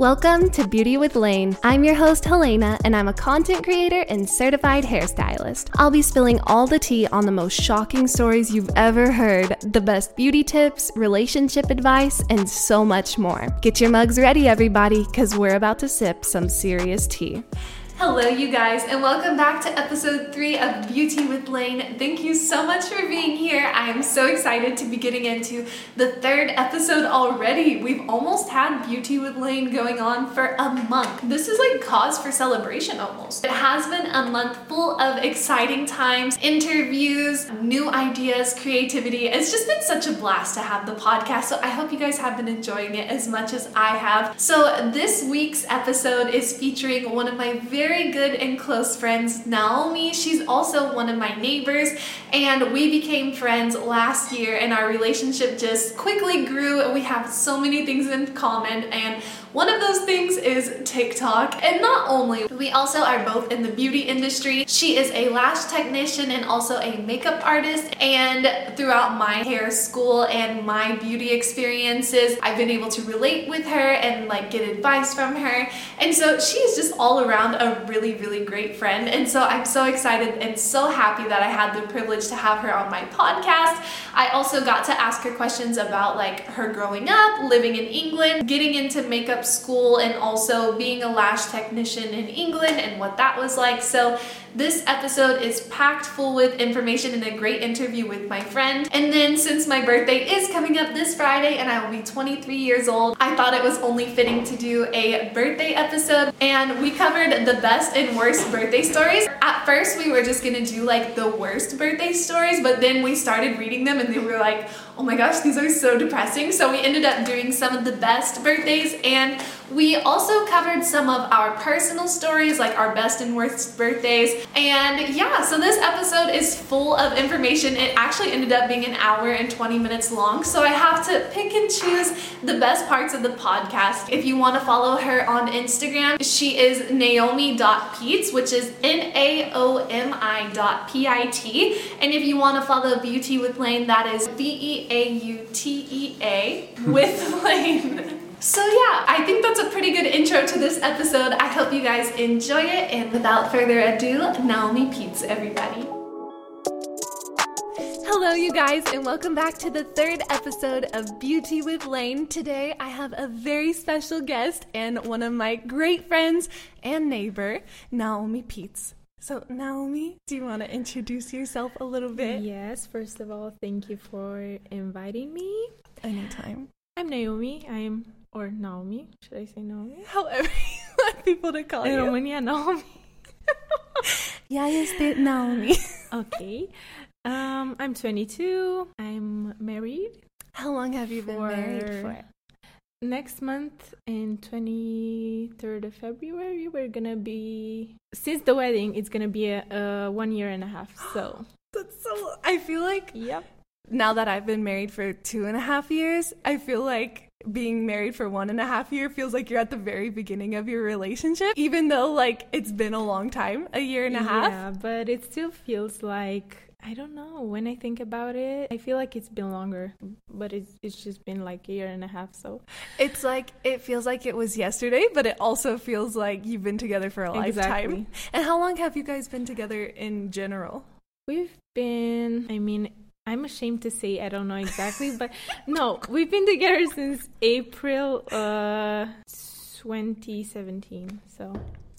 Welcome to Beauty with Lane. I'm your host, Helena, and I'm a content creator and certified hairstylist. I'll be spilling all the tea on the most shocking stories you've ever heard, the best beauty tips, relationship advice, and so much more. Get your mugs ready, everybody, because we're about to sip some serious tea. Hello, you guys, and welcome back to episode three of Beauty with Lane. Thank you so much for being here. I am so excited to be getting into the third episode already. We've almost had Beauty with Lane going on for a month. This is like cause for celebration almost. It has been a month full of exciting times, interviews, new ideas, creativity. It's just been such a blast to have the podcast. So I hope you guys have been enjoying it as much as I have. So this week's episode is featuring one of my very very good and close friends, Naomi. She's also one of my neighbors, and we became friends last year, and our relationship just quickly grew. We have so many things in common, and one of those things is TikTok. And not only, we also are both in the beauty industry. She is a lash technician and also a makeup artist. And throughout my hair school and my beauty experiences, I've been able to relate with her and like get advice from her. And so she is just all around a really, really great friend. And so I'm so excited and so happy that I had the privilege to have her on my podcast. I also got to ask her questions about like her growing up, living in England, getting into makeup school and also being a lash technician in England and what that was like. So this episode is packed full with information and a great interview with my friend. And then since my birthday is coming up this Friday and I will be 23 years old, I thought it was only fitting to do a birthday episode. And we covered the best and worst birthday stories. At first, we were just gonna do like the worst birthday stories, but then we started reading them and they were like, oh my gosh, these are so depressing. So we ended up doing some of the best birthdays and we also covered some of our personal stories, like our best and worst birthdays. And yeah, so this episode is full of information. It actually ended up being an hour and 20 minutes long. So I have to pick and choose the best parts of the podcast. If you want to follow her on Instagram, she is naomi.peats, which is N A O M I dot P I T. And if you want to follow Beauty with Lane, that is B E A U T E A with Lane. So yeah, I think that's a pretty good intro to this episode. I hope you guys enjoy it, and without further ado, Naomi Peats, everybody. Hello, you guys, and welcome back to the third episode of Beauty with Lane. Today, I have a very special guest and one of my great friends and neighbor, Naomi Peats. So, Naomi, do you want to introduce yourself a little bit? Yes, first of all, thank you for inviting me. Anytime. I'm Naomi. I'm or Naomi. Should I say Naomi? However you want people to call In you. Romania, Naomi. Yeah, yes, did Naomi. okay. Um, I'm 22. I'm married. How long have you been married for? Next month, in 23rd of February, we're gonna be. Since the wedding, it's gonna be a, a one year and a half. So. That's so. I feel like Yep. now that I've been married for two and a half years, I feel like being married for one and a half year feels like you're at the very beginning of your relationship, even though like it's been a long time, a year and a half. Yeah, but it still feels like I don't know. When I think about it, I feel like it's been longer, but it's it's just been like a year and a half. So It's like it feels like it was yesterday, but it also feels like you've been together for a lifetime. Exactly. And how long have you guys been together in general? we've been. I mean, I'm ashamed to say I don't know exactly, but no, we've been together since April uh 2017. So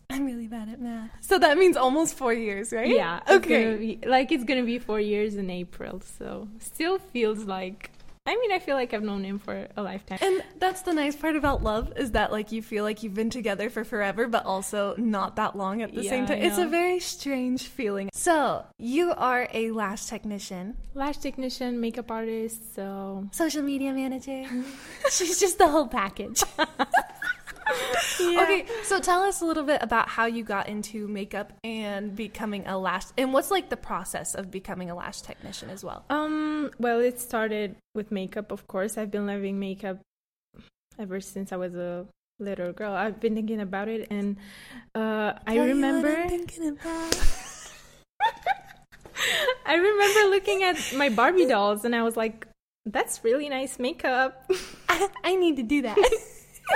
I'm really bad at math. So that means almost four years, right? yeah, it's Okay. gonna be, like it's gonna be four years in April. So still feels like. I mean, I feel like I've known him for a lifetime. And that's the nice part about love is that like you feel like you've been together for forever, but also not that long at the same time. It's a very strange feeling. So you are a lash technician, Lash technician, makeup artist. So social media manager. She's just the whole package. Yeah. Okay, so tell us a little bit about how you got into makeup and becoming a lash, and what's like the process of becoming a lash technician as well. Um, well, it started with makeup, of course. I've been loving makeup ever since I was a little girl. I've been thinking about it, and uh, I Tell you what remember, thinking about. I remember looking at my Barbie dolls, and I was like, "That's really nice makeup." I, I need to do that.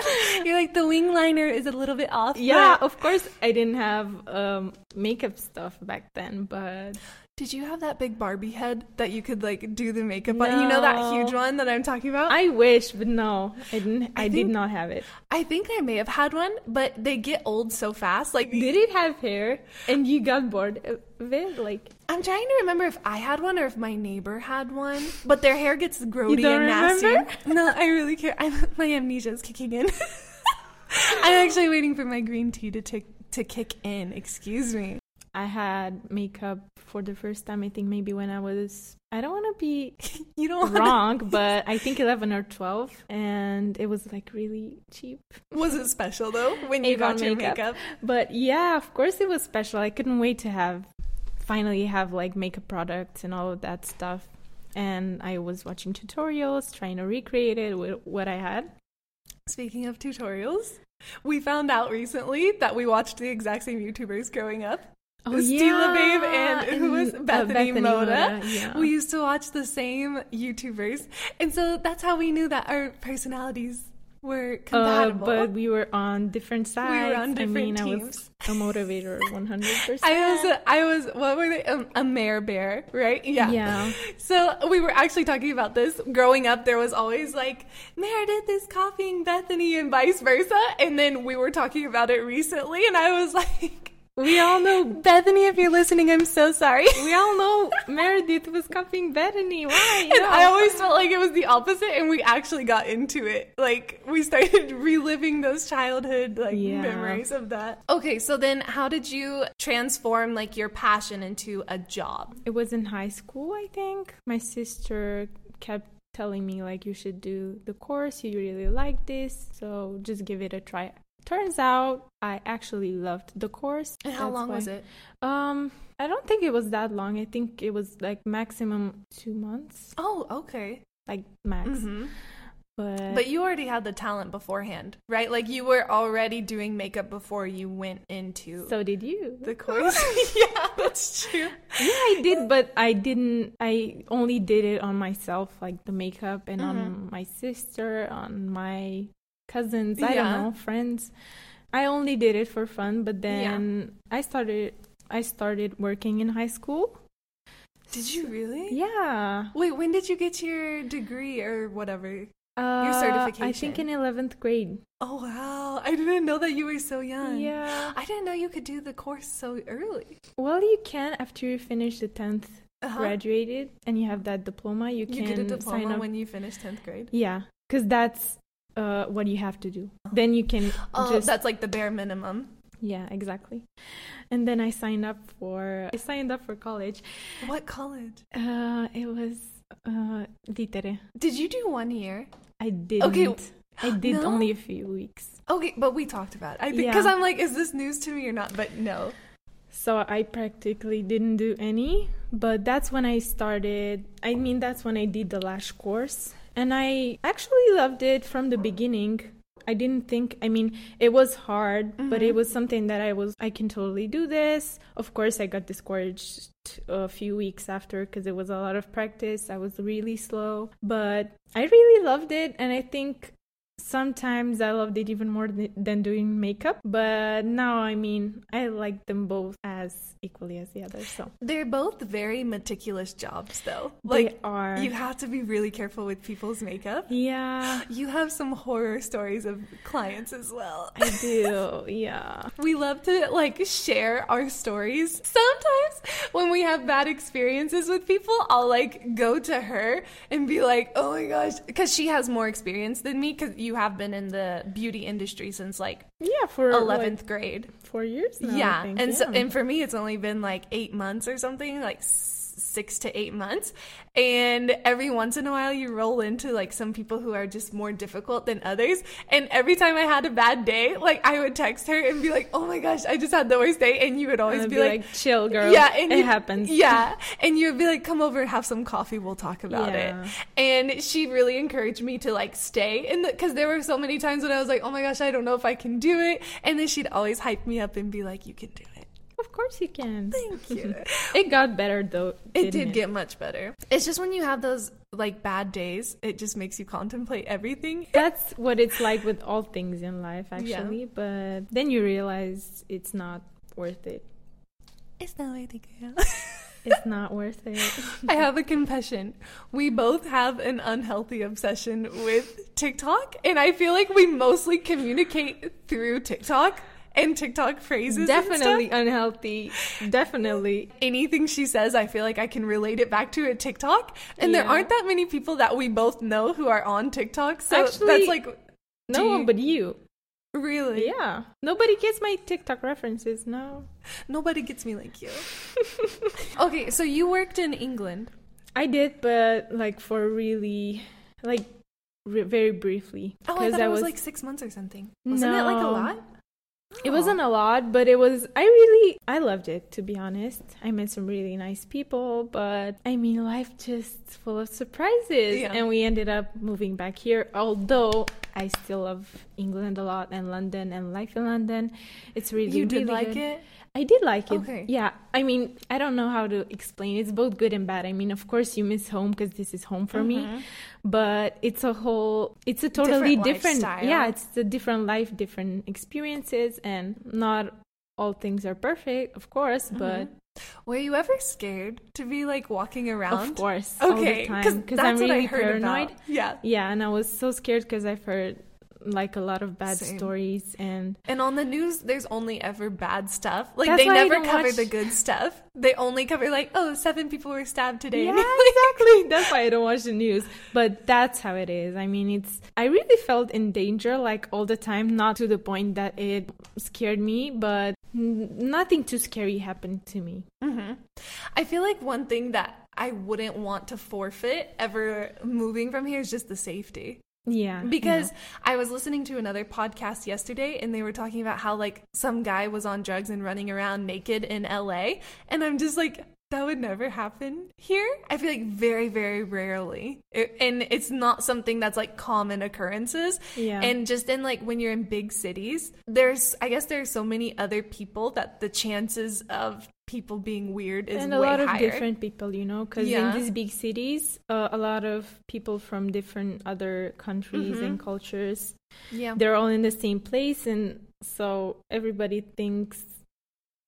You're like the wing liner is a little bit off. Yeah, but- of course I didn't have um, makeup stuff back then, but Did you have that big Barbie head that you could like do the makeup on? You know that huge one that I'm talking about? I wish, but no, I didn't. I, I did not have it. I think I may have had one, but they get old so fast. Like Did it have hair? And you got bored of it? Like I'm trying to remember if I had one or if my neighbor had one. But their hair gets grody don't and nasty. No, I really care. I'm, my amnesia is kicking in. I'm actually waiting for my green tea to tick to kick in. Excuse me. I had makeup for the first time. I think maybe when I was. I don't want to be You don't wanna- wrong, but I think 11 or 12, and it was like really cheap. Was it special though when you Avon got your makeup. makeup? But yeah, of course it was special. I couldn't wait to have finally have like makeup products and all of that stuff. And I was watching tutorials, trying to recreate it with what I had. Speaking of tutorials, we found out recently that we watched the exact same YouTubers growing up. Oh, Stila Babe and who was uh, Bethany, Mota. Yeah. We used to watch the same YouTubers, and so that's how we knew that our personalities were Uh, compatible. but we were on different sides. on different I mean, I was a Motavator 100%. I was, a, I was, what were they? Um, a mare bear, right? Yeah. Yeah. So we were actually talking about this. Growing up, there was always like Meredith is copying Bethany and vice versa, and then we were talking about it recently, and I was like, We all know Bethany, if you're listening, I'm so sorry. we all know Meredith was copying Bethany. Why? And No. I always felt like it was the opposite, and we actually got into it. Like we started reliving those childhood like Yeah. memories of that. Okay, so then how did you transform like your passion into a job? It was in high school, I think. My sister kept telling me like you should do the course. You really like this, so just give it a try. Turns out I actually loved the course. And how That's long why- was it? Um, I don't think it was that long. I think it was like maximum two months, Oh, okay. like max. hmm But, But you already had the talent beforehand, right? Like you were already doing makeup before you went into so did you. the course. yeah, that's true. Yeah, I did, but I didn't. I only did it on myself, like the makeup, and on Mhm. my sister, on my cousins. I Yeah. don't know, friends. I only did it for fun, but then I started. I started working in high school. Did you really? Yeah, Wait, when did you get your degree or whatever? uh, I certification. I think in eleventh grade. Oh wow, I didn't know that you were so young. Yeah. I didn't know you could do the course so early. Well, you can after you finish the tenth Uh-huh. graduated and you have that diploma. You You can get a sign diploma up. when you finish 10th grade. Yeah, because that's uh, what you have to do. Then you can Oh, just that's like the bare minimum. Yeah, exactly. And then I signed up for I signed up for college. What college? Uh it was uh litere. Did you do one year? I didn't. I did no? only a few weeks. Okay, but we talked about it. I think Yeah. because I'm like, is this news to me or not? But no. So I practically didn't do any, but that's when I started. I mean, that's when I did the lash course. And I actually loved it from the beginning. I didn't think, I mean, it was hard, but it mm-hmm. was something that I was, I can totally do this. Of course, I got discouraged a few weeks after because it was a lot of practice. I was really slow, but I really loved it. And I think sometimes I loved it even more than doing makeup. But now, I mean, I like them both as equally as the other. So They're both very meticulous jobs, though. they Like, are. you have to be really careful with people's makeup. yeah, You have some horror stories of clients as well. I do. Yeah. We love to like share our stories. Sometimes when we have bad experiences with people, I'll like go to her and be like, "Oh my gosh," because she has more experience than me. Because you have been in the beauty industry since like Yeah, for eleventh like, grade. four years now. Yeah, and so and for me, it's only been like eight months or something, like six to eight months. And every once in a while, you roll into like some people who are just more difficult than others. And every time I had a bad day, like I would text her and be like, "Oh my gosh, I just had the worst day," and you would always I'd be, like, "Chill, girl. Yeah, and it you- happens." Yeah, and you would be like, "Come over, and have some coffee. We'll talk about Yeah. it." And she really encouraged me to like stay in the because there were so many times when I was like, "Oh my gosh, I don't know if I can do it," and then she'd always hype me up and be like, "You can do it." Of course you can. Thank you. It got better though. It did get much better. It's just when you have those like bad days, it just makes you contemplate everything. That's what it's like with all things in life, actually. But then you realize it's not worth it. It's not worth it, girl. It's not worth it. I have a confession. We both have an unhealthy obsession with TikTok, and I feel like we mostly communicate through TikTok and TikTok phrases. and Definitely unhealthy. Definitely. Anything she says, I feel like I can relate it back to a TikTok. And there aren't that many people that we both know who are on TikTok. So Actually, that's like No Do one but you. really Yeah. Nobody gets my TikTok references. No. nobody gets me like you. okay, so you worked in England. I did, but like for really, like re- very briefly. Oh, I thought it was, like six months or something. Wasn't it like a lot? It wasn't a lot, but it was. I really, I loved it to be honest. I met some really nice people, but I mean, life just full of surprises, Yeah. and we ended up moving back here. Although I still love England a lot and London and life in London, it's really You did really like good. it? I did like it. Okay. Yeah. I mean, I don't know how to explain. It's both good and bad. I mean, of course, you miss home because this is home for me, mm-hmm. but it's a whole, it's a totally Different different. yeah, it's a different life, different experiences, and not all things are perfect, of course, mm-hmm. but Were you ever scared to be like walking around? of course, Okay, time because I'm what really I heard paranoid. about. Yeah. Yeah, and I was so scared because I've heard like a lot of bad Same. stories and And on the news, there's only ever bad stuff. Like they never cover watch- the good stuff. They only cover like, oh, seven people were stabbed today. Yeah, exactly. That's why I don't watch the news. But that's how it is. I mean, it's. I really felt in danger like all the time, not to the point that it scared me, but nothing too scary happened to me. Mm-hmm. I feel like one thing that I wouldn't want to forfeit ever moving from here is just the safety. Yeah. Because I was listening to another podcast yesterday and they were talking about how like some guy was on drugs and running around naked in LA and I'm just like that would never happen here. I feel like very very rarely. It, and it's not something that's like common occurrences. Yeah. And just in like when you're in big cities, there's I guess there are so many other people that the chances of people being weird is and a way lot of higher. different people, you know, because Yeah. in these big cities, uh, a lot of people from different other countries and cultures, yeah. they're all in the same place, and so everybody thinks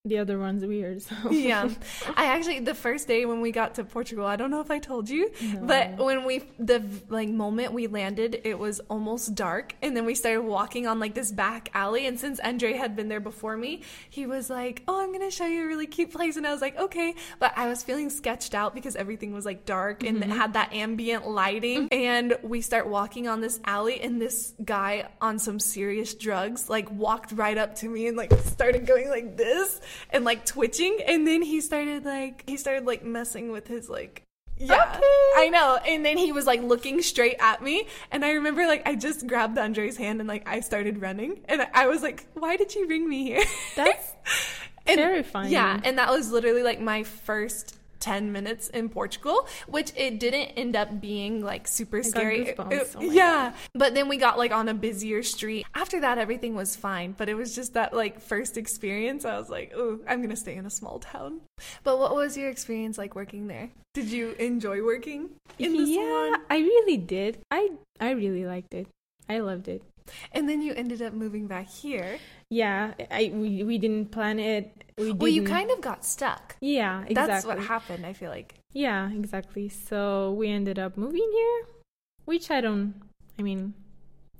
the other one's weird. So. yeah i actually the first day when we got to portugal i don't know if i told you but when we the like moment we landed it was almost dark and then we started walking on like this back alley and since andre had been there before me he was like oh i'm gonna show you a really cute place and i was like okay but i was feeling sketched out because everything was like dark and it had that ambient lighting mm-hmm. and we start walking on this alley and this guy on some serious drugs like walked right up to me and like started going like this and like twitching and then he started like he started like messing with his like yeah Okay. i know and then he was like looking straight at me and i remember like i just grabbed andre's hand and like i started running and I- was like why did you bring me here That's And- terrifying. yeah and that was literally like my first 10 minutes in Portugal, which it didn't end up being like super scary. It- Oh yeah. But then we got like on a busier street. After that, everything was fine. But it was just that like first experience. I was like, oh, I'm going to stay in a small town. But what was your experience like working there? Did you enjoy working in the yeah, salon? I really did. I I really liked it. I loved it. And then you ended up moving back here. Yeah, I we, we didn't plan it. We Well, you kind of got stuck. yeah exactly. That's what happened, I feel like. Yeah, exactly. So we ended up moving here, which I don't. I mean,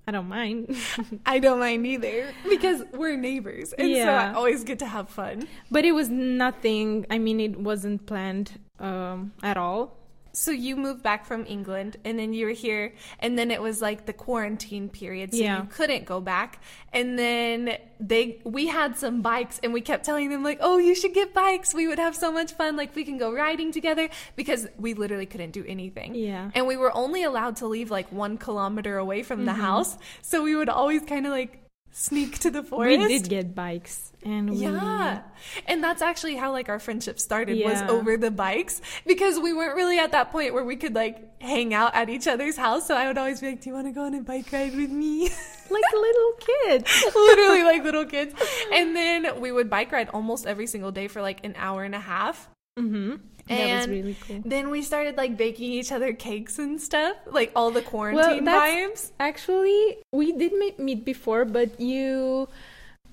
I don't mind. I don't mind either because we're neighbors. And so I always get to have fun. but it was nothing. I mean, it wasn't planned um, at all. So you moved back from England and then you were here and then it was like the quarantine period so Yeah. you couldn't go back. And then they we had some bikes and we kept telling them like, "Oh, you should get bikes. We would have so much fun. Like we can go riding together because we literally couldn't do anything." Yeah. And we were only allowed to leave like 1 kilometer away from the mm-hmm. house. So we would always kind of like sneak to the forest. We did get bikes, and we Yeah. And that's actually how like our friendship started was over the bikes because we weren't really at that point where we could like hang out at each other's house. So I would always be like, "Do you want to go on a bike ride with me?" like little kid. Literally like little kids. And then we would bike ride almost every single day for like an hour and a half. Mm-hmm. That was And really cool. Then we started like baking each other cakes and stuff, like all the quarantine vibes. Actually, we did meet, before, but you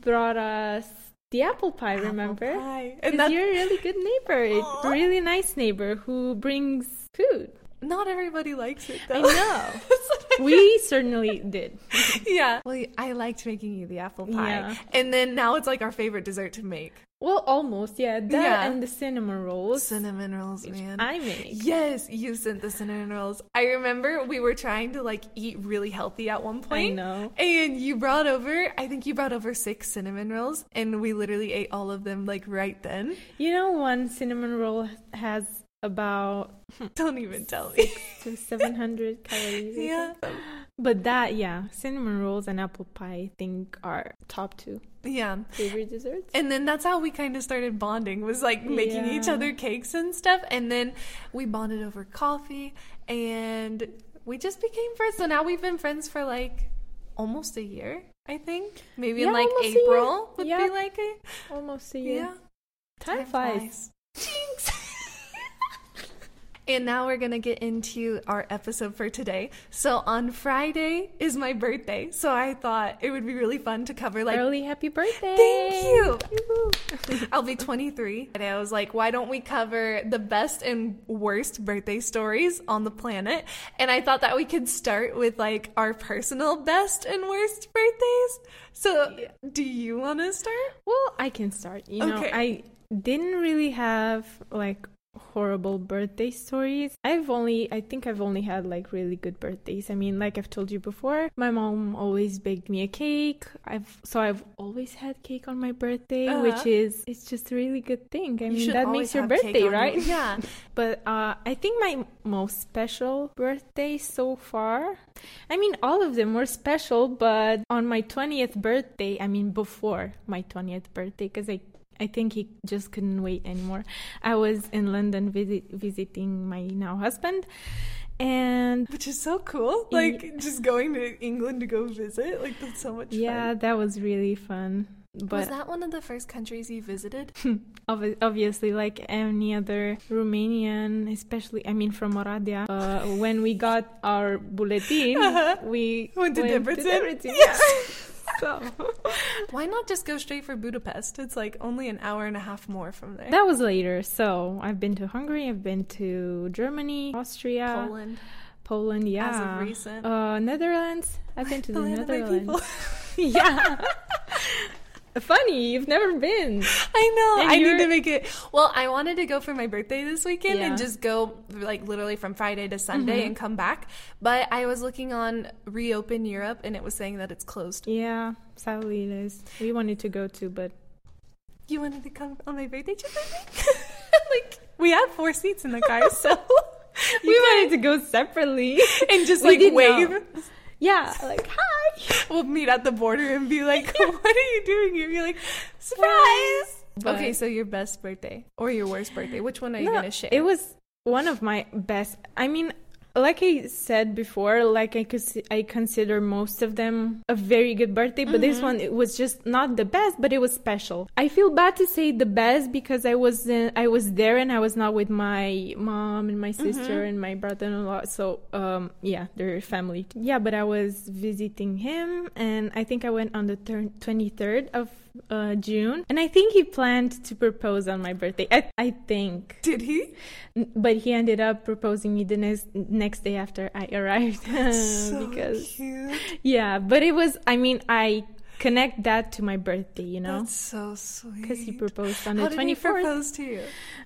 brought us the apple pie, remember? Apple pie. And that's you're a really good neighbor, a really nice neighbor who brings food. Not everybody likes it though. I know. we certainly did. yeah. Well, I liked making you the apple pie. Yeah. And then now it's like our favorite dessert to make. Well, almost, yeah. That Yeah. and the cinnamon rolls Cinnamon rolls, man. I make. Yes, you sent the cinnamon rolls. I remember we were trying to like eat really healthy at one point. I know. And you brought over, I think you brought over six cinnamon rolls, and we literally ate all of them like right then. You know, one cinnamon roll has about Don't even tell me. to 700 calories. Yeah. But that, yeah, cinnamon rolls and apple pie, I think, are top two Yeah. favorite desserts. And then that's how we kind of started bonding was like making each other cakes and stuff. And then we bonded over coffee and we just became friends. So now we've been friends for like almost a year, I think. Maybe in like almost a year. April would Yeah. be like a Almost a year. yeah. Time, flies. Jinx. and now we're gonna get into our episode for today. So on Friday is my birthday, so I thought it would be really fun to cover like Early happy birthday. Thank you. I'll be 23. And I was like, why don't we cover the best and worst birthday stories on the planet? And I thought that we could start with like our personal best and worst birthdays. So, do you want to start? well, I can start. You know, Okay. I didn't really have like horrible birthday stories. I've only, I think I've only had like really good birthdays. I mean, like I've told you before, my mom always baked me a cake. I've, so I've always had cake on my birthday, Uh-huh. which is, it's just a really good thing. I You mean, that makes your birthday, on your- right? Yeah. But uh, I think my most special birthday so far, I mean, all of them were special, but on my 20th birthday, I mean, before my 20th birthday, because I, I think he just couldn't wait anymore. I was in London visit, visiting my now husband, and Which is so cool. Ye- Like, just going to England to go visit. Like, that's so much yeah, fun. that was really fun. Was that one of the first countries you visited? Obviously like any other Romanian, especially I mean from Oradea. Uh, when we got our bulletin, Uh-huh. we Went to Debrecen? Debrecen, Yes. yeah. So Why not just go straight for Budapest? It's like only an hour and a half more from there. that was later. So I've been to Hungary, I've been to Germany, Austria, Poland. Poland, yeah, As of recent. uh, Netherlands. I've been to The the, land of my Netherlands. yeah. Funny, you've never been. I know. And I need you're- to make it. Well, I wanted to go for my birthday this weekend Yeah. and just go like literally from Friday to Sunday Mhm. and come back. But I was looking on Reopen Europe and it was saying that it's closed. Yeah, sadly it is. We wanted to go to, but You wanted to come on my birthday trip like we have four seats in the car, so we wanted to go separately. and just like wave. know. Yeah, like hi. We'll meet at the border and be like, "What are you doing here?" You're like, "Surprise!" But- okay, so your best birthday or your worst birthday? Which one are you No, gonna share? It was one of my best. I mean, like I said before, like I could, I consider most of them a very good birthday, but this Mm-hmm. one it was just not the best, but it was special. I feel bad to say the best because I was uh, I was there and I was not with my mom and my sister Mm-hmm. and my brother-in-law. So um yeah, they're family. Yeah, but I was visiting him and I think I went on the twenty third of uh, June, and I think he planned to propose on my birthday. I, I think. Did he? But he ended up proposing me the next next day after I arrived so because cute. yeah but it was I mean I connect that to my birthday you know That's so sweet. because he proposed on How the did he 24th propose to you?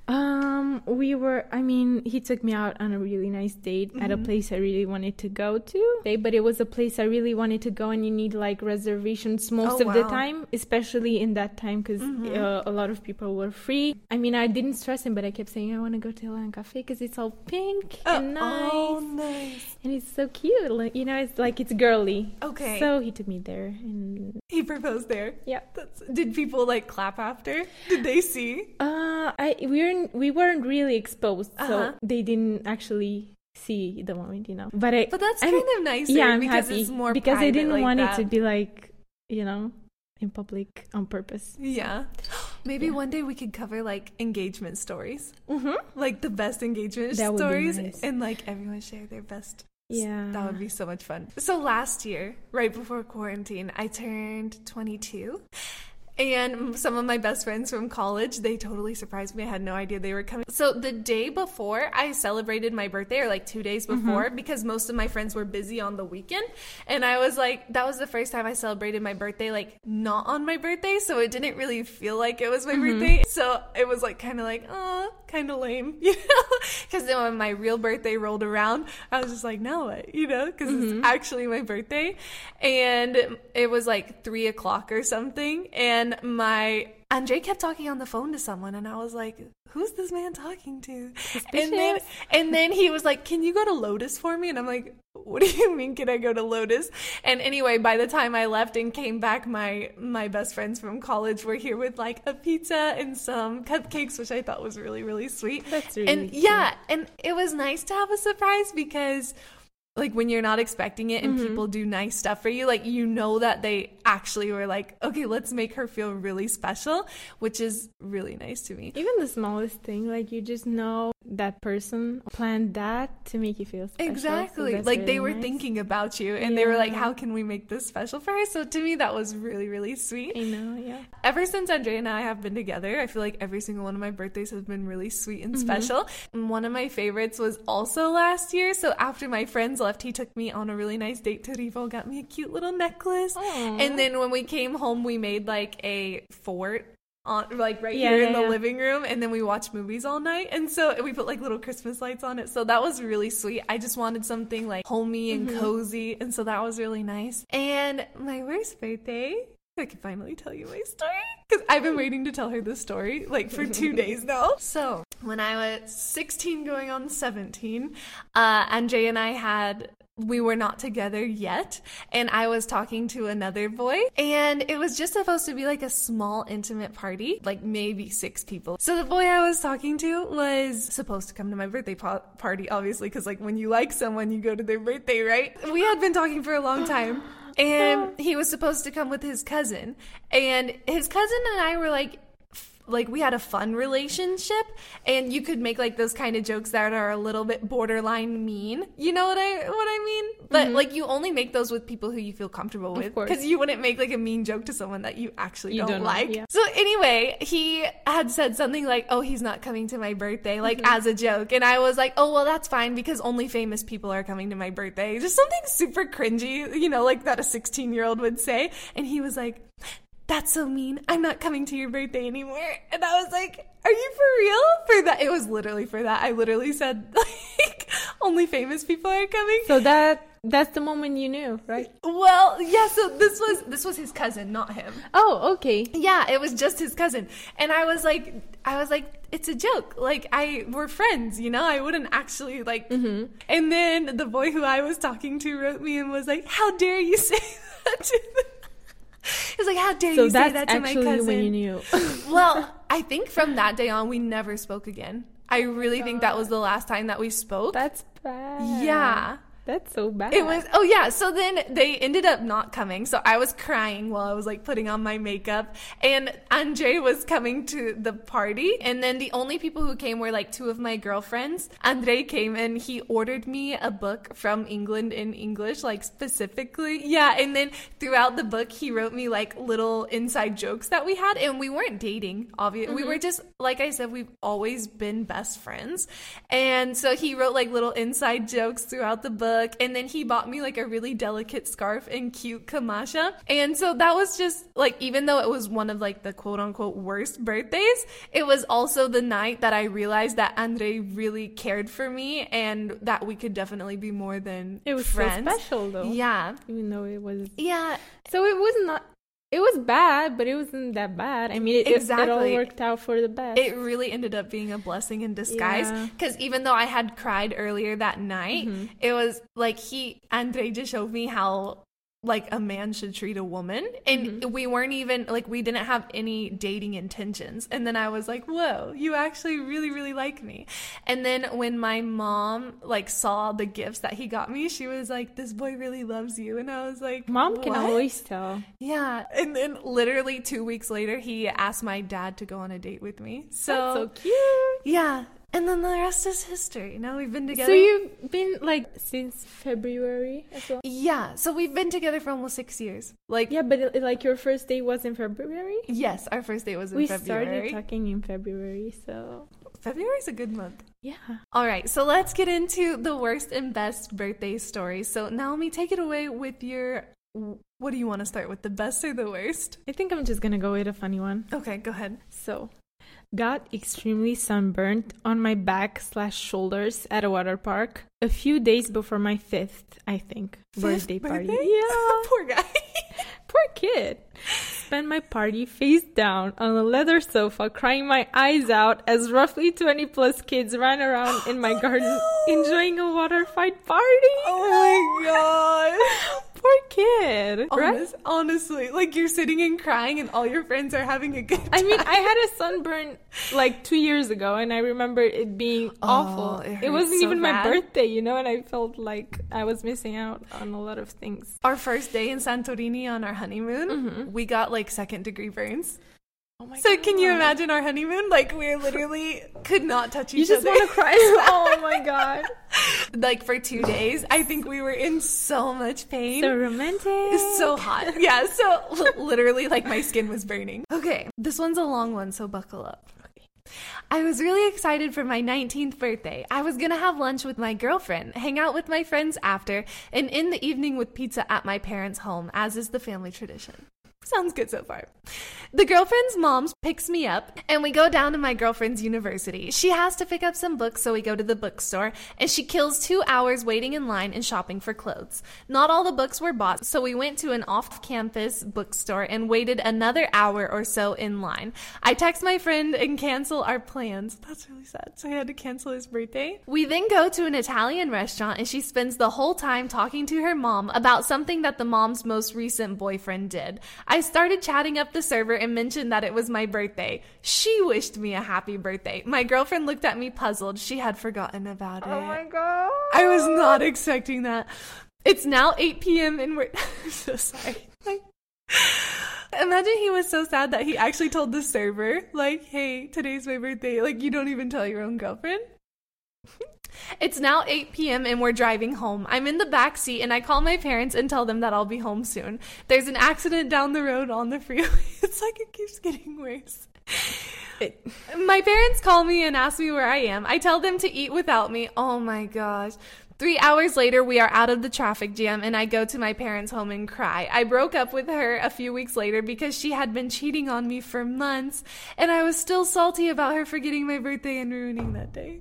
um we were I mean he took me out on a really nice date at a Mhm. place I really wanted to go to but it was a place I really wanted to go and you need like reservations most Oh, of the time especially in that time because Mhm. uh, a lot of people were free I mean I didn't stress him but I kept saying I want to go to Elan Cafe because it's all pink and nice Oh, nice. and it's so cute. Like you know, it's like it's girly. Okay. So he took me there, and he proposed there. yeah. That's, did people like clap after? Did they see? Uh, I we weren't we weren't really exposed, Uh-huh. so they didn't actually see the moment, you know. But I, But that's I'm- kind of nicer yeah, I'm because happy it's more because I didn't like want that. it to be like you know in public on purpose. Yeah. Maybe Yeah. one day we could cover like engagement stories, Mm-hmm. like the best engagement That stories, nice. and like everyone share their best. Yeah. That would be so much fun. So last year, right before quarantine, I turned 22. And some of my best friends from college, they totally surprised me. I had no idea they were coming. So the day before I celebrated my birthday, or like two days mm-hmm. before, because most of my friends were busy on the weekend. And I was like, that was the first time I celebrated my birthday, like not on my birthday. So it didn't really feel like it was my mm-hmm. birthday. So it was like kind of like, oh, kind of lame, you know? Because then when my real birthday rolled around, I was just like, now what, you know? Because it's mm-hmm. actually my birthday. And it was like three o'clock or something. And my Andre kept talking on the phone to someone, and I was like, "Who's this man talking to?" And then, and then he was like, "Can you go to Lotus for me?" And I'm like, "What do you mean? Can I go to Lotus?" And anyway, by the time I left and came back, my my best friends from college were here with like a pizza and some cupcakes, which I thought was really really sweet. That's really and cute. yeah, and it was nice to have a surprise because like when you're not expecting it and Mm-hmm. people do nice stuff for you like you know that they actually were like okay let's make her feel really special which is really nice to me Even the smallest thing, like you just know that person planned that to make you feel special. exactly that's like they really were nice. thinking about you and they were like how can we make this special for her so to me that was really really sweet I know, yeah. Ever since Andre and I have been together, I feel like every single one of my birthdays has been really sweet and mm-hmm. special. And one of my favorites was also last year. So after my friends left, he took me on a really nice date to Rivo, got me a cute little necklace. Aw. And then when we came home, we made like a fort. On, like right Yeah, here yeah, in the yeah. living room and then we watched movies all night and so we put like little christmas lights on it so that was really sweet i just wanted something like homey and Mm-hmm. cozy and so that was really nice and my worst birthday I can finally tell you my story because I've been waiting to tell her this story like for two days now. So, when I was 16 going on 17, uh, Andre and I had we were not together yet and i was talking to another boy and it was just supposed to be like a small intimate party like maybe six people. So the boy i was talking to was supposed to come to my birthday pa- party obviously because like when you like someone you go to their birthday right? We had been talking for a long time and he was supposed to come with his cousin and his cousin and i were like like we had a fun relationship and you could make like those kind of jokes that are a little bit borderline mean. You know what i what i mean? But like you only make those with people who you feel comfortable with because you wouldn't make like a mean joke to someone that you actually You don't, don't like. yeah. so anyway he had said something like oh he's not coming to my birthday like Mm-hmm. as a joke. And i was like oh well that's fine because only famous people are coming to my birthday. Just something super cringy you know like that a 16 year old would say. And he was like that's so mean. I'm not coming to your birthday anymore. And I was like, are you for real? For that. It was literally for that. I literally said, like, only famous people are coming. So that that's the moment you knew, right? Well, yeah, so this was this was his cousin, not him. Oh, okay. Yeah, it was just his cousin. And I was like I was like it's a joke. Like I we're friends, you know? I wouldn't actually like Mm-hmm. And then the boy who I was talking to wrote me and was like, "How dare you say that to them?" He's like, "How dare So you say that to my cousin?" when you knew. well, I think from that day on, we never spoke again. I really think that was the last time that we spoke. that's bad. yeah. That's so bad. It was, oh yeah. So then they ended up not coming. So I was crying while I was like putting on my makeup. And Andre was coming to the party. And then the only people who came were like two of my girlfriends. Andre came and he ordered me a book from England in English, like specifically. Yeah. And then throughout the book, he wrote me like little inside jokes that we had. And we weren't dating, obviously. We mm-hmm. were just, like I said, we've always been best friends. And so he wrote like little inside jokes throughout the book. And then he bought me like a really delicate scarf and cute kamasha. And so that was just like, even though it was one of like the quote unquote worst birthdays, it was also the night that I realized that Andre really cared for me and that we could definitely be more than It was friends. so special though. Yeah. Even though it was Yeah. So it was not it was bad, but it wasn't that bad. I mean it, it- it, all worked out for the best. It really ended up being a blessing in disguise Yeah. because even though I had cried earlier that night, Mm-hmm. it was like he Andre just showed me how like a man should treat a woman. And Mm-hmm. we weren't even like we didn't have any dating intentions. And then i was like whoa you actually really really like me. And then when my mom like saw the gifts that he got me she was like this boy really loves you. And i was like Mom can always tell. yeah. And then literally two weeks later he asked my dad to go on a date with me. So, That's so cute. yeah and then the rest is history now we've been together So you've been like since February as well. yeah so we've been together for almost six years like Yeah, but uh, like your first day was in February. yes our first date was in we february We started talking in February, so february's a good month yeah. All right, so let's get into the worst and best birthday stories. So, Naomi, take it away with your. What do you want to start with, the best or the worst? I think I'm just gonna go with a funny one. Okay, go ahead. So, got extremely sunburnt on my back slash shoulders at a water park a few days before my fifth, I think, birthday Fifth party. birthday? Yeah, Poor guy. poor kid. Spent my party face down on a leather sofa, crying my eyes out as roughly 20 plus kids ran around in my oh, garden enjoying a water fight party. oh my god. Poor kid, right? Honest, honestly, like you're sitting and crying, and all your friends are having a good time. I mean, I had a sunburn like two years ago, and I remember it being oh, awful. it It, wasn't so even my birthday, you know, and I felt like I was missing out on a lot of things. our first day in Santorini on our honeymoon, mm-hmm. we got like second degree burns. Oh my So can you imagine our honeymoon? Like we literally could not touch each other. You just other. want to cry. oh my god, like for two days. I think we were in so much pain. so romantic. It's so hot. Yeah, so literally, like my skin was burning. Okay, this one's a long one, so buckle up. I was really excited for my 19th birthday. I was gonna have lunch with my girlfriend, hang out with my friends after, and in the evening with pizza at my parents' home, as is the family tradition. Sounds good so far. The girlfriend's mom picks me up, and we go down to my girlfriend's university. She has to pick up some books, so we go to the bookstore, and she kills two hours waiting in line and shopping for clothes. Not all the books were bought, so we went to an off campus bookstore and waited another hour or so in line. I text my friend and cancel our plans. That's really sad. So I had to cancel his birthday. We then go to an Italian restaurant, and she spends the whole time talking to her mom about something that the mom's most recent boyfriend did. I started chatting up the server and mentioned that it was my birthday. She wished me a happy birthday. My girlfriend looked at me puzzled. She had forgotten about oh it. oh my god. I was not expecting that. It's now 8 p.m. and we're I'm so sorry. Like, imagine he was so sad that he actually told the server, like, hey, today's my birthday. Like, you don't even tell your own girlfriend. It's now 8 p.m. and we're driving home. I'm in the back seat and I call my parents and tell them that I'll be home soon. There's an accident down the road on the freeway. It's like it keeps getting worse. My parents call me and ask me where I am. I tell them to eat without me. Oh my gosh. Three hours later, we are out of the traffic jam, and I go to my parents' home and cry. I broke up with her a few weeks later because she had been cheating on me for months, and I was still salty about her forgetting my birthday and ruining that day.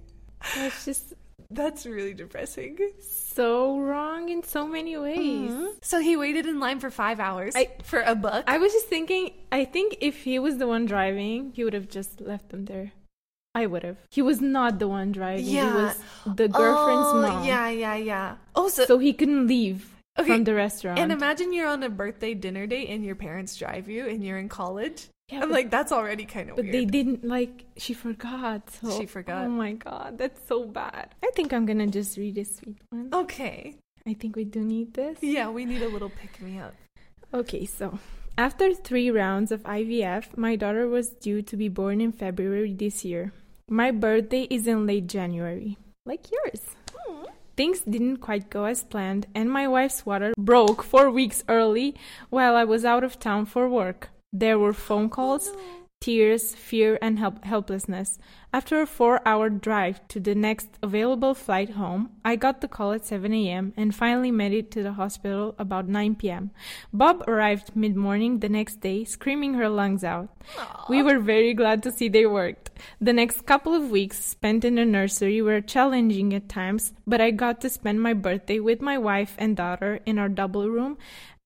That's just That's really depressing. so wrong in so many ways. Mm-hmm. So he waited in line for five hours I- for a book. I was just thinking, I think if he was the one driving, he would have just left them there. I would have. He was not the one driving. He Yeah. was the girlfriend's oh, mom. Yeah, yeah, yeah. Oh, so, So he couldn't leave Okay, from the restaurant. and imagine you're on a birthday dinner date and your parents drive you and you're in college. Yeah, I'm but- like, that's already kind of But weird. they didn't like. She forgot. So, She forgot. Oh my god, that's so bad. I think I'm gonna just read a sweet one. okay. I think we do need this. Yeah, we need a little pick me up. Okay, so after three rounds of IVF, my daughter was due to be born in February this year. My birthday is in late January, like yours. Things didn't quite go as planned, and my wife's water broke four weeks early while I was out of town for work. There were phone calls, tears, fear, and help- helplessness. After a four hour drive to the next available flight home, I got the call at 7 a.m. and finally made it to the hospital about 9 p.m. Bob arrived mid morning the next day, screaming her lungs out. We were very glad to see they worked. The next couple of weeks spent in the nursery were challenging at times, but I got to spend my birthday with my wife and daughter in our double room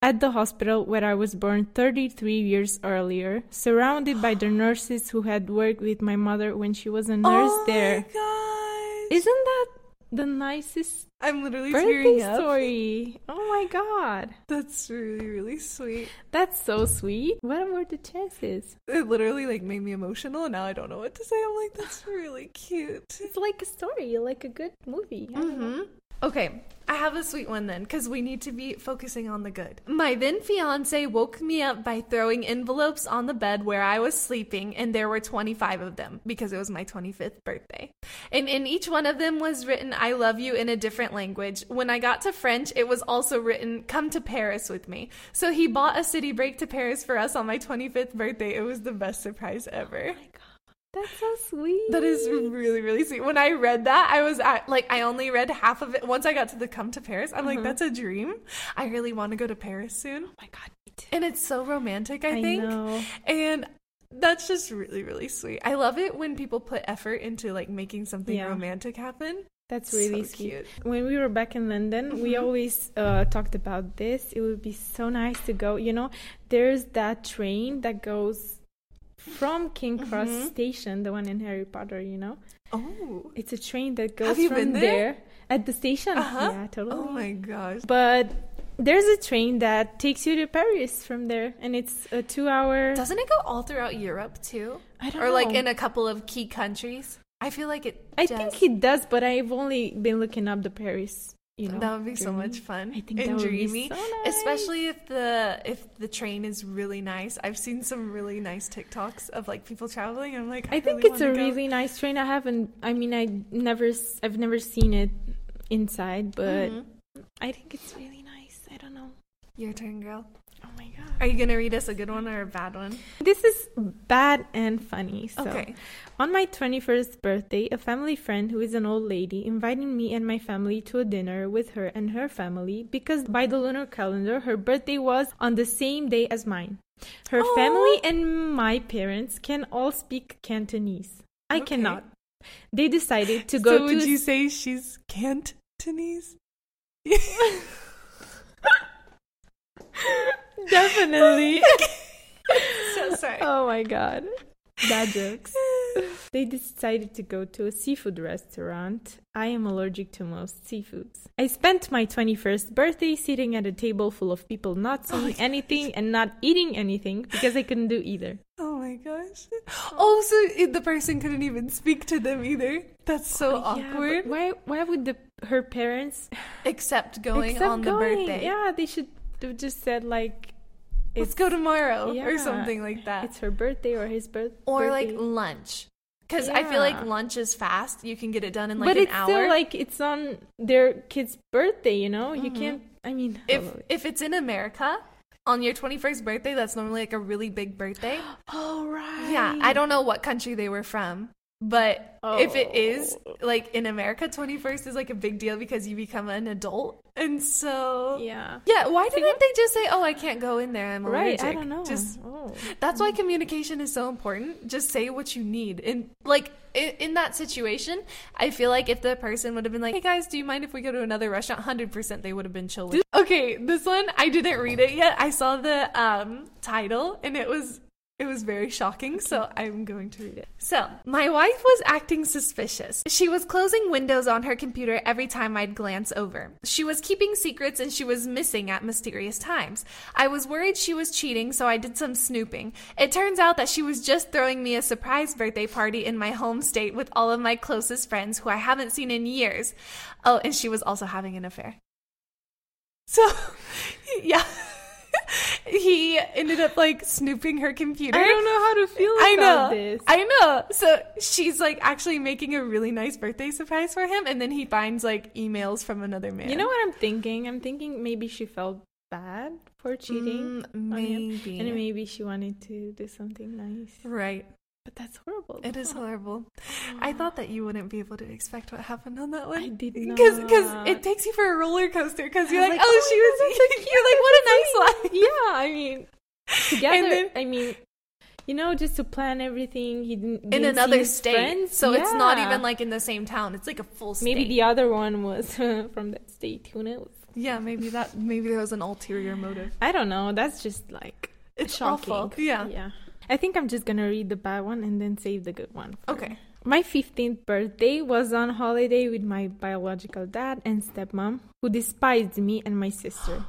at the hospital where I was born 33 years earlier, surrounded by the nurses who had worked with my mother when she was a nurse oh there. my gosh. Isn't that the nicest I'm literally birthday tearing up. story. Oh my god. That's really, really sweet. That's so sweet. What were the chances? It literally like made me emotional and now I don't know what to say. I'm like, that's really cute. It's like a story, like a good movie. I don't know. Mm-hmm. Okay, I have a sweet one then, because we need to be focusing on the good. My then fiance woke me up by throwing envelopes on the bed where I was sleeping, and there were 25 of them because it was my 25th birthday. And in each one of them was written, I love you in a different language. When I got to French, it was also written, Come to Paris with me. So he bought a city break to Paris for us on my 25th birthday. It was the best surprise ever. Oh That's so sweet. That is really, really sweet. When I read that, I was at, like, I only read half of it. Once I got to the come to Paris, I'm like, Mhm. that's a dream. I really want to go to Paris soon. Oh my god, me too. And it's so romantic, I, think. know. And that's just really, really sweet. I love it when people put effort into, like, making something Yeah. romantic happen. That's really so sweet. cute. When we were back in London, we Mhm. always uh, talked about this. It would be so nice to go. You know, there's that train that goes from King Cross Mhm. Station, the one in Harry Potter. You know, Oh. it's a train that goes Have you from been there? at the station. Uh-huh. Yeah, totally. Oh my gosh. But there's a train that takes you to Paris from there, and it's a two-hour. Doesn't it go all throughout Europe, too? I don't Or, like, in a couple of key countries? I feel like it I does. think it does, but I've only been looking up the Paris. You know, that would be so much fun I think and that would dreamy. be so nice. especially if the if the train is really nice i've seen some really nice tiktoks of like people traveling i'm like i, I think really it's a go. really nice train. I haven't. I mean, I never. I've never seen it inside, but Mhm. I think it's really nice. I don't know. your turn girl my god. are you gonna read us a good one or a bad one This is bad and funny. So, okay on my 21st birthday, a family friend who is an old lady invited me and my family to a dinner with her and her family because by the lunar calendar, her birthday was on the same day as mine. Her Aw. family and my parents can all speak Cantonese. I Okay. cannot. They decided to go so to would you say she's cantonese Definitely. so sorry oh my god. Bad jokes. They decided to go to a seafood restaurant. I am allergic to most seafoods. I spent my 21st birthday sitting at a table full of people not Oh saying anything and not eating anything because I couldn't do either. oh my gosh Also, it- the person couldn't even speak to them either that's so Oh, Yeah, awkward why why would the her parents except going accept on the going? birthday Yeah, they should have just said like let's go tomorrow or something like that. It's her birthday or his birth or like lunch. Because i feel like lunch is fast. You can get it done in like but an it's hour. still like it's on their kid's birthday, you know. You Mhm. can't. I mean, if oh, if it's in america on your 21st birthday that's normally like a really big birthday. Oh right. yeah i don't know what country they were from but if it is Oh. like in america 21st is like a big deal because you become an adult and so Yeah. yeah why didn't they just say oh i can't go in there i'm Right. allergic I don't know. just oh. That's why communication is so important. Just say what you need. And like in, in that situation, I feel like if the person would have been like, "Hey guys, do you mind if we go to another restaurant?" 100% they would have been chill with. Okay, this one I didn't read it yet. I saw the um title and it was it was very shocking, so I'm going to read it. So, my wife was acting suspicious. She was closing windows on her computer every time I'd glance over. She was keeping secrets and she was missing at mysterious times. I was worried she was cheating, so I did some snooping. It turns out that she was just throwing me a surprise birthday party in my home state with all of my closest friends who I haven't seen in years. Oh, and she was also having an affair. So, yeah. he ended up like snooping her computer. I don't know how to feel I about know. this. I know. So she's like actually making a really nice birthday surprise for him, and then he finds like emails from another man. You know what I'm thinking? I'm thinking maybe she felt bad for cheating, Mm, maybe. and maybe she wanted to do something nice. right. But that's horrible. It is horrible. I thought that you wouldn't be able to expect what happened on that one. I did not. Because it takes you for a roller coaster. Because you're like, like, oh, oh she was. So you're like, what a nice life. yeah, I mean, together. then- I mean, you know, just to plan everything. He didn't In didn't see another state, friends. so it's not even like in the same town. It's like a full state. maybe the other one was from that state. Who knows? yeah, maybe that. Maybe there was an ulterior motive. I don't know. That's just like It's shocking. awful. Yeah. yeah. I think I'm just gonna read the bad one and then save the good one. for- Okay. My 15th birthday was on holiday with my biological dad and stepmom, who despised me and my sister.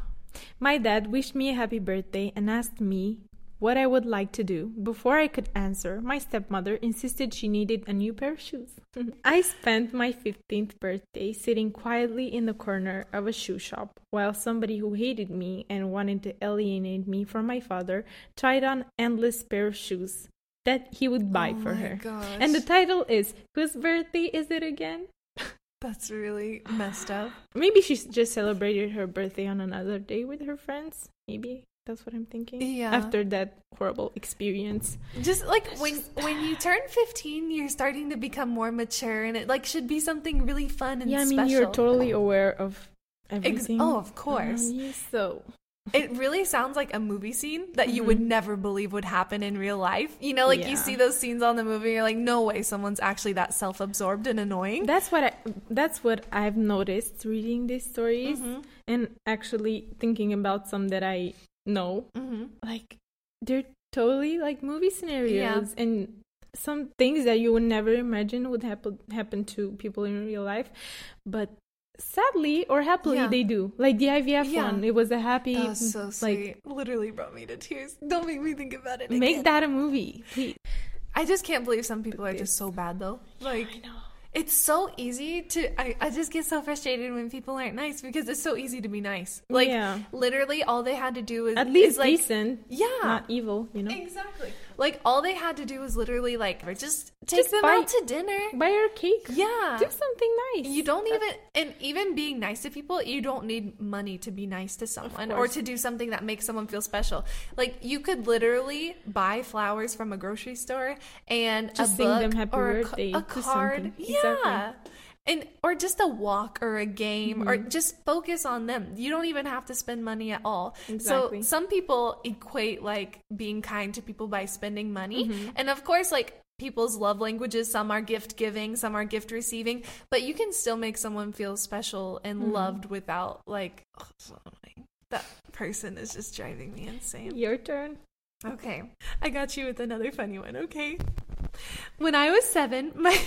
My dad wished me a happy birthday and asked me what I would like to do. Before I could answer, my stepmother insisted she needed a new pair of shoes. I spent my 15th birthday sitting quietly in the corner of a shoe shop while somebody who hated me and wanted to alienate me from my father tried on endless pair of shoes that he would buy Oh for her. gosh. And the title is Whose birthday is it again? That's really messed up. Maybe she just celebrated her birthday on another day with her friends. Maybe that's what I'm thinking. Yeah. After that horrible experience. Just like when when you turn 15, you're starting to become more mature and it like should be something really fun and yeah, I special. mean, you're totally aware of Ex- everything. oh, of course. so It really sounds like a movie scene that you would never believe would happen in real life. You know, like you see those scenes on the movie, you're like, no way, someone's actually that self-absorbed and annoying. that's what I that's what I've noticed reading these stories Mm-hmm. and actually thinking about some that I know. Mm-hmm. Like they're totally like movie scenarios and some things that you would never imagine would happen happen to people in real life, but sadly or happily Yeah. they do. Like the IVF Yeah. one, it was a happy That was so like sweet. Literally brought me to tears. Don't make me think about it. again. make that a movie, please. I just can't believe some people are This- just so bad though. Like I know. It's so easy to I, I just get so frustrated when people aren't nice because it's so easy to be nice. Like Yeah. literally all they had to do is At least is, like decent, yeah. not evil, you know. Exactly. Like all they had to do was literally like just take Just them buy- out to dinner. Buy her cake. Yeah. Do something nice. You don't even and even being nice to people, you don't need money to be nice to someone or to do something that makes someone feel special. Like you could literally buy flowers from a grocery store and Just a sing book them happy or a, a card. Yeah. Exactly. And or just a walk or a game or Mm-hmm. just focus on them. You don't even have to spend money at all. Exactly. So some people equate like being kind to people by spending money. Mm-hmm. And of course like people's love languages some are gift giving, some are gift receiving, but you can still make someone feel special and Mm-hmm. loved without like oh, that person is just driving me insane. Your turn. Okay. I got you with another funny one, okay? When I was seven, my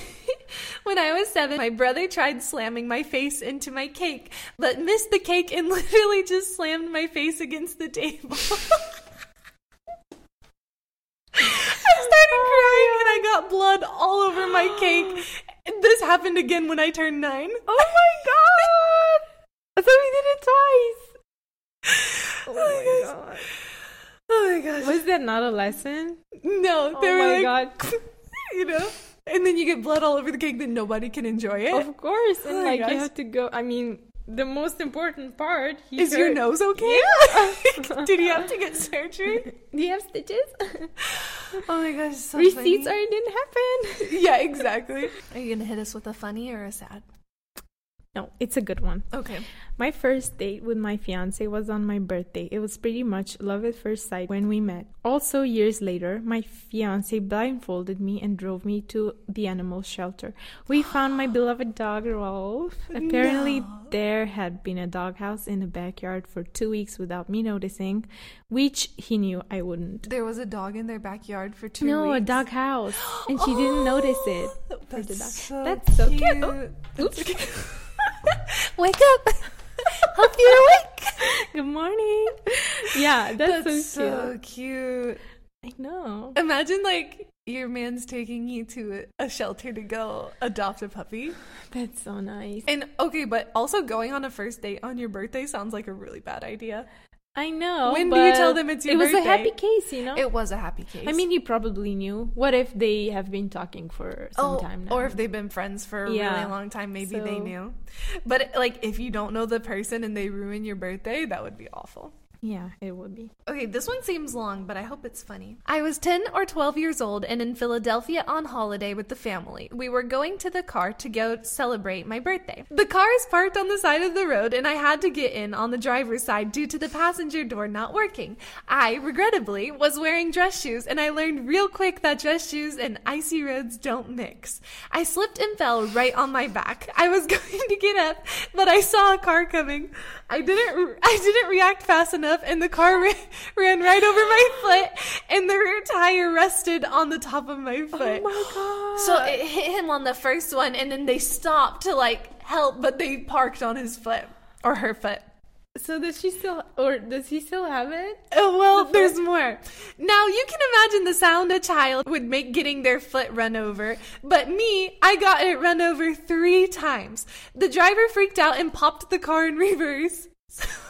when I was seven, my brother tried slamming my face into my cake, but missed the cake and literally just slammed my face against the table. I started oh crying and I got blood all over my cake. And this happened again when I turned nine. Oh my god! So we did it twice. Oh, oh my god. Oh my gosh. Was that not a lesson? No, Oh they were my like, god. you know? And then you get blood all over the cake that nobody can enjoy it. Of course. And Oh like gosh. you have to go I mean the most important part he Is your nose okay? Yeah. Did you have to get surgery? Do you have stitches? Oh my gosh, so Receipts funny. are it didn't happen. Yeah, exactly. Are you gonna hit us with a funny or a sad? No, it's a good one. Okay. My first date with my fiance was on my birthday. It was pretty much love at first sight when we met. Also, years later, my fiance blindfolded me and drove me to the animal shelter. We found my beloved dog, Rolf. Apparently, No. there had been a doghouse in the backyard for two weeks without me noticing, which he knew I wouldn't. There was a dog in their backyard for two no, weeks. No, a doghouse. And she didn't notice it. That's so That's so cute. cute. Oh, oops. Wake up! Hope you're awake. Good morning. Yeah, that's, That's so cute. so cute. I know. Imagine like your man's taking you to a shelter to go adopt a puppy. That's so nice. And okay, but also going on a first date on your birthday sounds like a really bad idea. I know. When do you tell them it's your birthday? It was a happy case, you know. It was a happy case. I mean, he probably knew. What if they have been talking for some oh, time now? or if they've been friends for a Yeah. really long time, maybe they knew. But like, if you don't know the person and they ruin your birthday, that would be awful. Yeah, it would be. Okay, this one seems long, but I hope it's funny. I was 10 or 12 years old and in Philadelphia on holiday with the family. We were going to the car to go celebrate my birthday. The car is parked on the side of the road and I had to get in on the driver's side due to the passenger door not working. I, regrettably, was wearing dress shoes and I learned real quick that dress shoes and icy roads don't mix. I slipped and fell right on my back. I was going to get up, but I saw a car coming. I didn't I didn't react fast enough and the car ran, ran right over my foot and the rear tire tire rested on the top of my oh foot. Oh my god. So it hit him on the first one, and then they stopped to like help, but they parked on his foot or her foot. So does she still, or does he still have it? Oh, well, there's more. Now, you can imagine the sound a child would make getting their foot run over. But me, I got it run over three times. The driver freaked out and popped the car in reverse.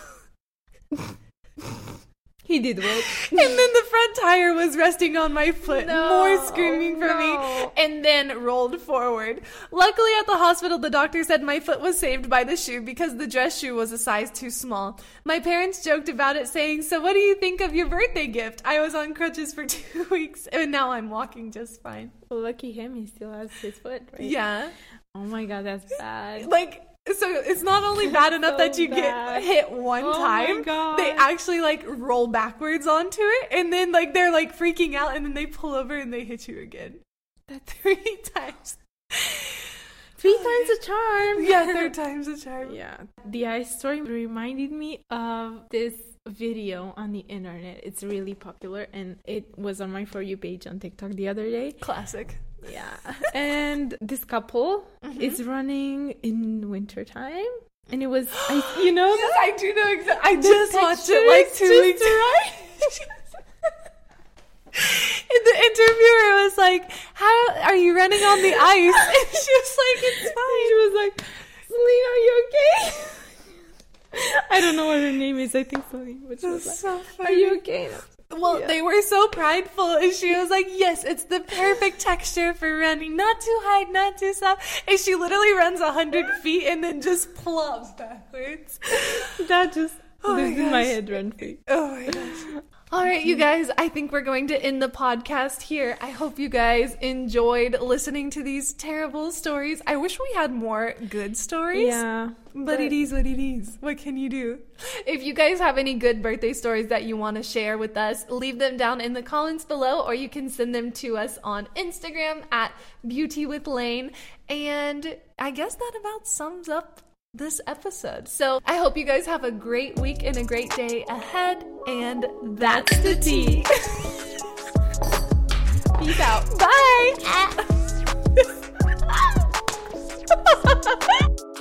He did what? And then the front tire was resting on my foot, No, more screaming for no. me, and then rolled forward. Luckily, at the hospital, the doctor said my foot was saved by the shoe because the dress shoe was a size too small. My parents joked about it, saying, So, what do you think of your birthday gift? I was on crutches for two weeks, and now I'm walking just fine. Well, lucky him, he still has his foot, right? Yeah. Oh my god, that's bad. Like, so it's not only bad enough that you bad. get hit one Oh time, they actually like roll backwards onto it, and then like they're like freaking out, and then they pull over and they hit you again. That three times. Three times a charm. Yeah, third time's a charm. Yeah. The ice story reminded me of this video on the internet. It's really popular and it was on my For You page on TikTok the other day. Classic. Yeah. and this couple mm-hmm. is running in wintertime. And it was, I, you know, Yes, I do know exactly. I just watched it like two weeks ago. And the interviewer was like, "How are you running on the ice?" And she was like, "It's fine." she was like, Selena, are you okay? I don't know what her name is. I think Selena. But she was like, so Are you okay? Well, Yeah. they were so prideful, and she was like, "Yes, it's the perfect texture for running. Not too high, not too soft." And she literally runs a hundred feet and then just plops backwards. That just Oh my lives my head run free. Oh my gosh. All right, you guys, I think we're going to end the podcast here. I hope you guys enjoyed listening to these terrible stories. I wish we had more good stories. Yeah. But it is what it is. What can you do? If you guys have any good birthday stories that you want to share with us, leave them down in the comments below, or you can send them to us on Instagram at Beauty with Lane. And I guess that about sums up this episode. So I hope you guys have a great week and a great day ahead. And that's the tea. Peace out. Bye. Ah.